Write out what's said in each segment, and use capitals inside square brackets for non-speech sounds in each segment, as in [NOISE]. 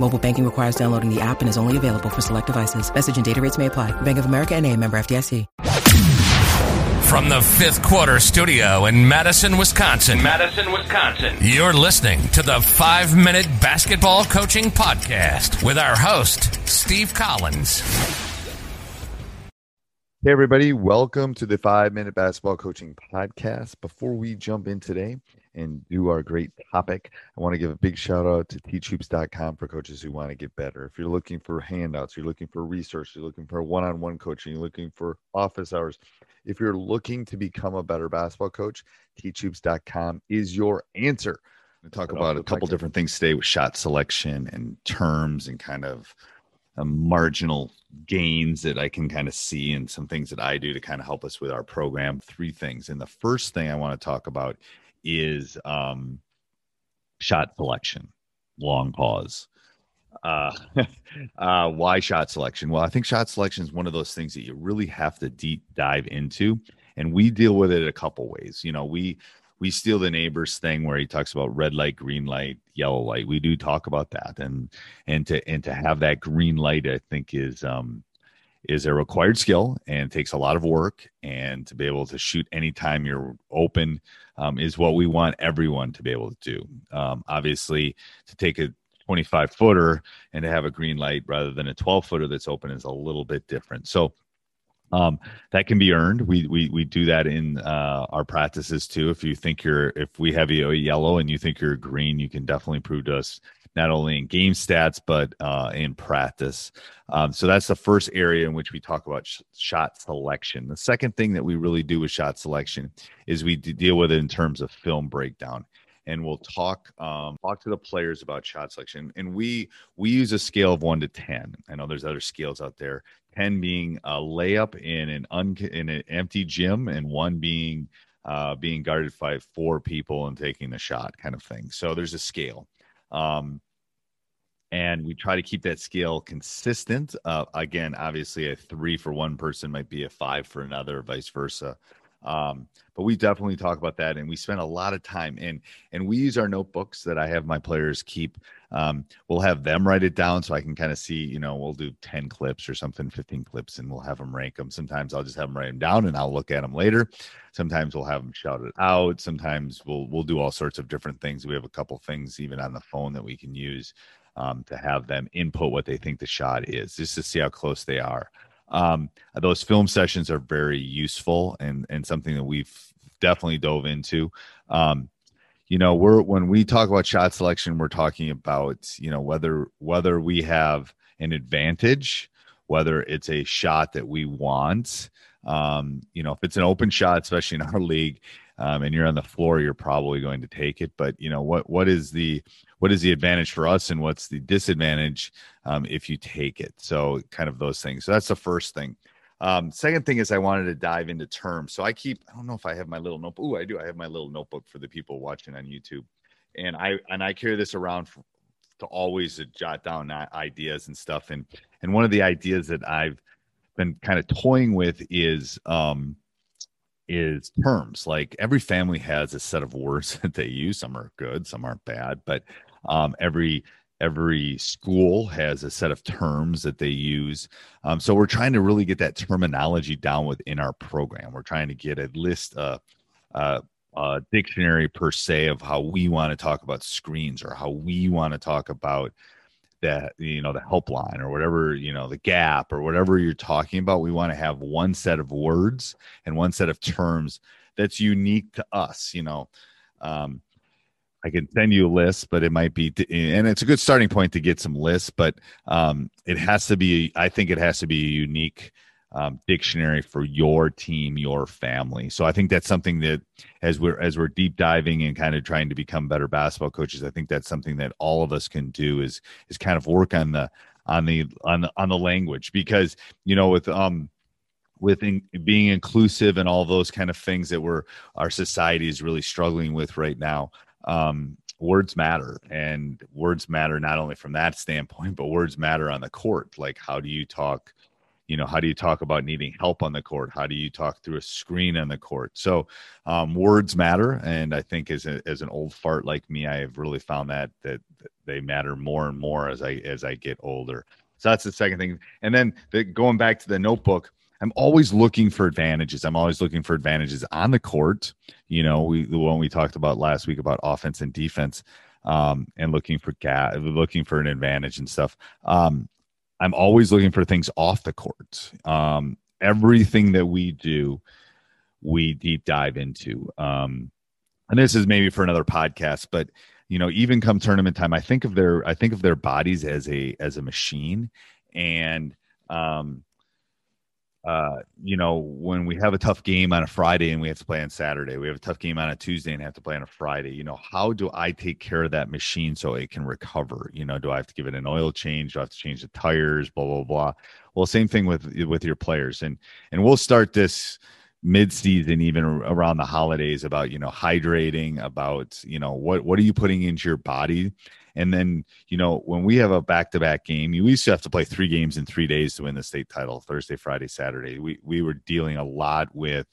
Mobile banking requires downloading the app and is only available for select devices. Message and data rates may apply. Bank of America and a member FDIC. From the fifth quarter studio in Madison, Wisconsin. Madison, Wisconsin. You're listening to the five minute basketball coaching podcast with our host, Steve Collins. Hey, everybody, welcome to the five minute basketball coaching podcast. Before we jump in today and do our great topic, I want to give a big shout out to teachhoops.com for coaches who want to get better. If you're looking for handouts, you're looking for research, you're looking for one on one coaching, you're looking for office hours, if you're looking to become a better basketball coach, teachhoops.com is your answer. We talk about a couple different things today with shot selection and terms and kind of um, marginal gains that I can kind of see and some things that I do to kind of help us with our program. Three things. And the first thing I want to talk about is um, shot selection, long pause. Uh, [LAUGHS] uh, why shot selection? Well, I think shot selection is one of those things that you really have to deep dive into. And we deal with it a couple ways. You know, we we steal the neighbor's thing where he talks about red light, green light, yellow light. We do talk about that, and and to and to have that green light, I think is um, is a required skill and takes a lot of work. And to be able to shoot anytime you're open um, is what we want everyone to be able to do. Um, obviously, to take a 25 footer and to have a green light rather than a 12 footer that's open is a little bit different. So um, that can be earned. We we we do that in uh, our practices too. If you think you're, if we have you a yellow and you think you're green, you can definitely prove to us not only in game stats but uh, in practice. Um, so that's the first area in which we talk about sh- shot selection. The second thing that we really do with shot selection is we deal with it in terms of film breakdown and we'll talk um, talk to the players about shot selection. And we we use a scale of one to ten. I know there's other scales out there. 10 being a layup in an un- in an empty gym and one being uh, being guarded by four people and taking the shot kind of thing so there's a scale um, and we try to keep that scale consistent. Uh, again obviously a three for one person might be a five for another vice versa. Um, but we definitely talk about that and we spend a lot of time in and we use our notebooks that i have my players keep um, we'll have them write it down so i can kind of see you know we'll do 10 clips or something 15 clips and we'll have them rank them sometimes i'll just have them write them down and i'll look at them later. Sometimes we'll have them shout it out. Sometimes we'll we'll do all sorts of different things. We have a couple things even on the phone that we can use um, to have them input what they think the shot is just to see how close they are. Um, those film sessions are very useful and and something that we've definitely dove into. Um, you know, we're when we talk about shot selection, we're talking about you know whether whether we have an advantage, whether it's a shot that we want. Um, you know, if it's an open shot, especially in our league, um, and you're on the floor, you're probably going to take it. But you know what what is the what is the advantage for us and what's the disadvantage um, if you take it? So kind of those things. So that's the first thing. Um, second thing is I wanted to dive into terms. So I keep I don't know if I have my little notebook. Oh, I do. I have my little notebook for the people watching on YouTube, and I and I carry this around for, to always jot down ideas and stuff. And and one of the ideas that I've been kind of toying with is um, is terms. Like every family has a set of words [LAUGHS] that they use. Some are good, some aren't bad, but um, every every school has a set of terms that they use. Um, so we're trying to really get that terminology down within our program. We're trying to get a list, uh, uh, a dictionary per se of how we want to talk about screens or how we want to talk about that you know the helpline or whatever you know the gap or whatever you're talking about we want to have one set of words and one set of terms that's unique to us you know um, i can send you a list but it might be and it's a good starting point to get some lists but um, it has to be i think it has to be a unique um, dictionary for your team, your family. So I think that's something that as we're as we're deep diving and kind of trying to become better basketball coaches, I think that's something that all of us can do is is kind of work on the on the on the, on the language because you know with um with in, being inclusive and all those kind of things that we're our society is really struggling with right now um, words matter and words matter not only from that standpoint [LAUGHS] but words matter on the court. Like how do you talk you know how do you talk about needing help on the court? How do you talk through a screen on the court? So um, words matter and i think as, a, as an old fart like me i have really found that that they matter more and more as i as i get older. So that's the second thing. And then the, going back to the notebook i'm always looking for advantages i'm always looking for advantages on the court you know the one we talked about last week about offense and defense um, and looking for gap, looking for an advantage and stuff. Um, I'm always looking for things off the court. Um, everything that we do, we deep dive into. Um, and this is maybe for another podcast, but you know, even come tournament time, I think of their I think of their bodies as a as a machine, and um, uh, you know, when we have a tough game on a Friday and we have to play on Saturday, we have a tough game on a Tuesday and have to play on a Friday. You know, how do I take care of that machine so it can recover? You know, do I have to give it an oil change? Do I have to change the tires? Blah blah blah. Well, same thing with with your players, and and we'll start this mid-season even around the holidays about you know hydrating about you know what what are you putting into your body and then, you know, when we have a back to back game, you used to have to play three games in three days to win the state title Thursday, Friday, Saturday. We, we were dealing a lot with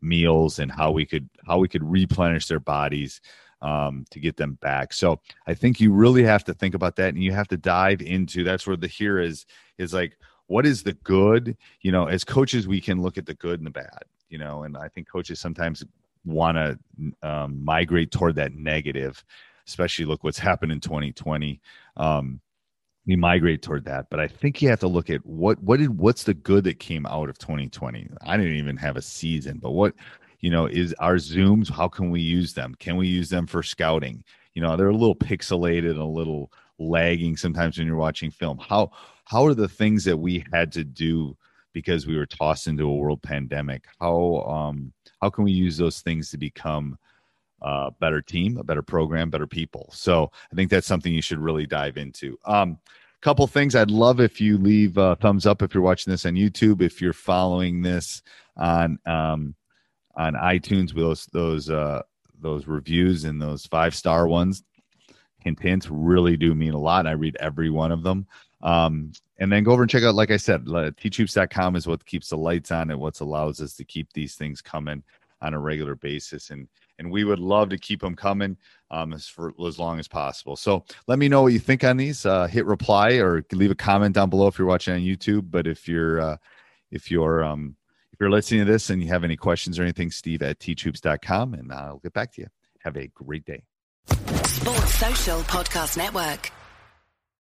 meals and how we could how we could replenish their bodies um, to get them back. So I think you really have to think about that, and you have to dive into. That's where the here is is like, what is the good? You know, as coaches, we can look at the good and the bad. You know, and I think coaches sometimes want to um, migrate toward that negative especially look what's happened in 2020. Um, we migrate toward that, but I think you have to look at what what did what's the good that came out of 2020. I didn't even have a season, but what you know is our zooms. How can we use them? Can we use them for scouting? You know, they're a little pixelated, a little lagging sometimes when you're watching film. How how are the things that we had to do because we were tossed into a world pandemic? How um how can we use those things to become uh, better team, a better program, better people. So I think that's something you should really dive into. Um, couple things I'd love if you leave a thumbs up if you're watching this on YouTube, if you're following this on um, on iTunes with those those uh, those reviews and those five star ones. Hint, hint, really do mean a lot. I read every one of them. Um, and then go over and check out, like I said, teachhoops.com is what keeps the lights on and what allows us to keep these things coming on a regular basis. And and we would love to keep them coming um, as for as long as possible. So let me know what you think on these. Uh, hit reply or leave a comment down below if you're watching on YouTube. But if you're uh, if you're um, if you're listening to this and you have any questions or anything, Steve at teachhoops.com, and I'll get back to you. Have a great day. Sports Social Podcast Network.